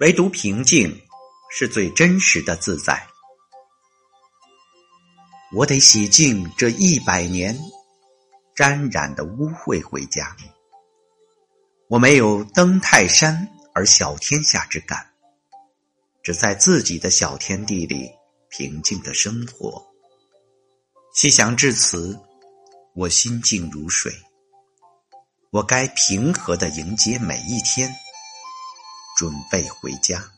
唯独平静是最真实的自在。我得洗净这一百年沾染的污秽回家。我没有登泰山而小天下之感，只在自己的小天地里平静的生活。细想至此，我心静如水。我该平和的迎接每一天，准备回家。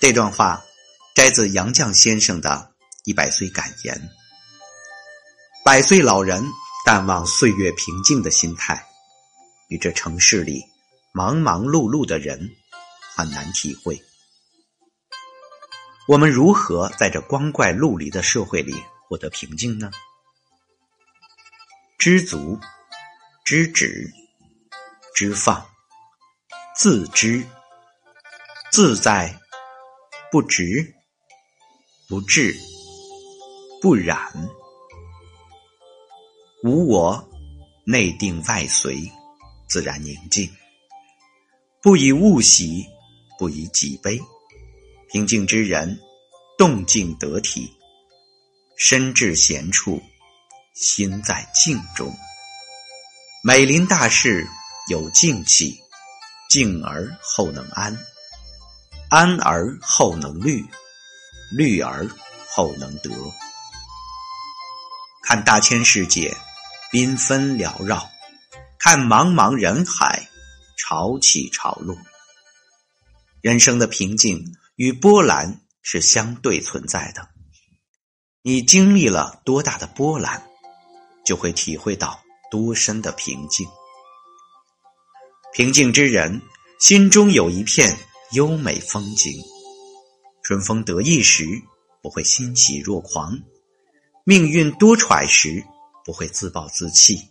这段话摘自杨绛先生的一百岁感言。百岁老人淡忘岁月平静的心态。与这城市里忙忙碌碌的人很难体会，我们如何在这光怪陆离的社会里获得平静呢？知足、知止、知放、自知、自在、不执、不滞、不染、无我、内定外随。自然宁静，不以物喜，不以己悲。平静之人，动静得体，身至闲处，心在静中。美林大事有静气，静而后能安，安而后能虑，虑而后能得。看大千世界，缤纷缭绕。看茫茫人海，潮起潮落。人生的平静与波澜是相对存在的。你经历了多大的波澜，就会体会到多深的平静。平静之人，心中有一片优美风景。春风得意时，不会欣喜若狂；命运多舛时，不会自暴自弃。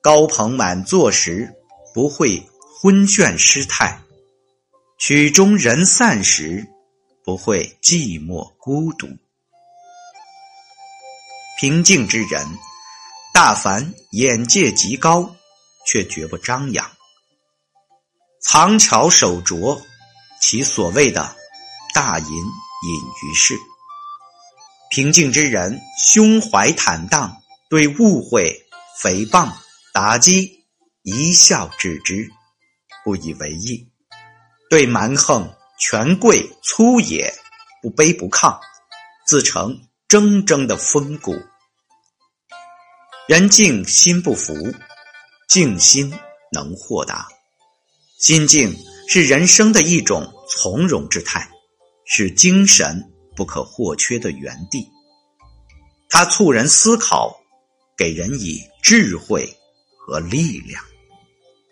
高朋满座时，不会昏眩失态；曲终人散时，不会寂寞孤独。平静之人，大凡眼界极高，却绝不张扬；藏巧守拙，其所谓的大隐隐于市。平静之人，胸怀坦荡，对误会、诽谤。打击一笑置之，不以为意；对蛮横、权贵、粗野不卑不亢，自成铮铮的风骨。人静心不服，静心能豁达。心境是人生的一种从容之态，是精神不可或缺的原地。它促人思考，给人以智慧。和力量。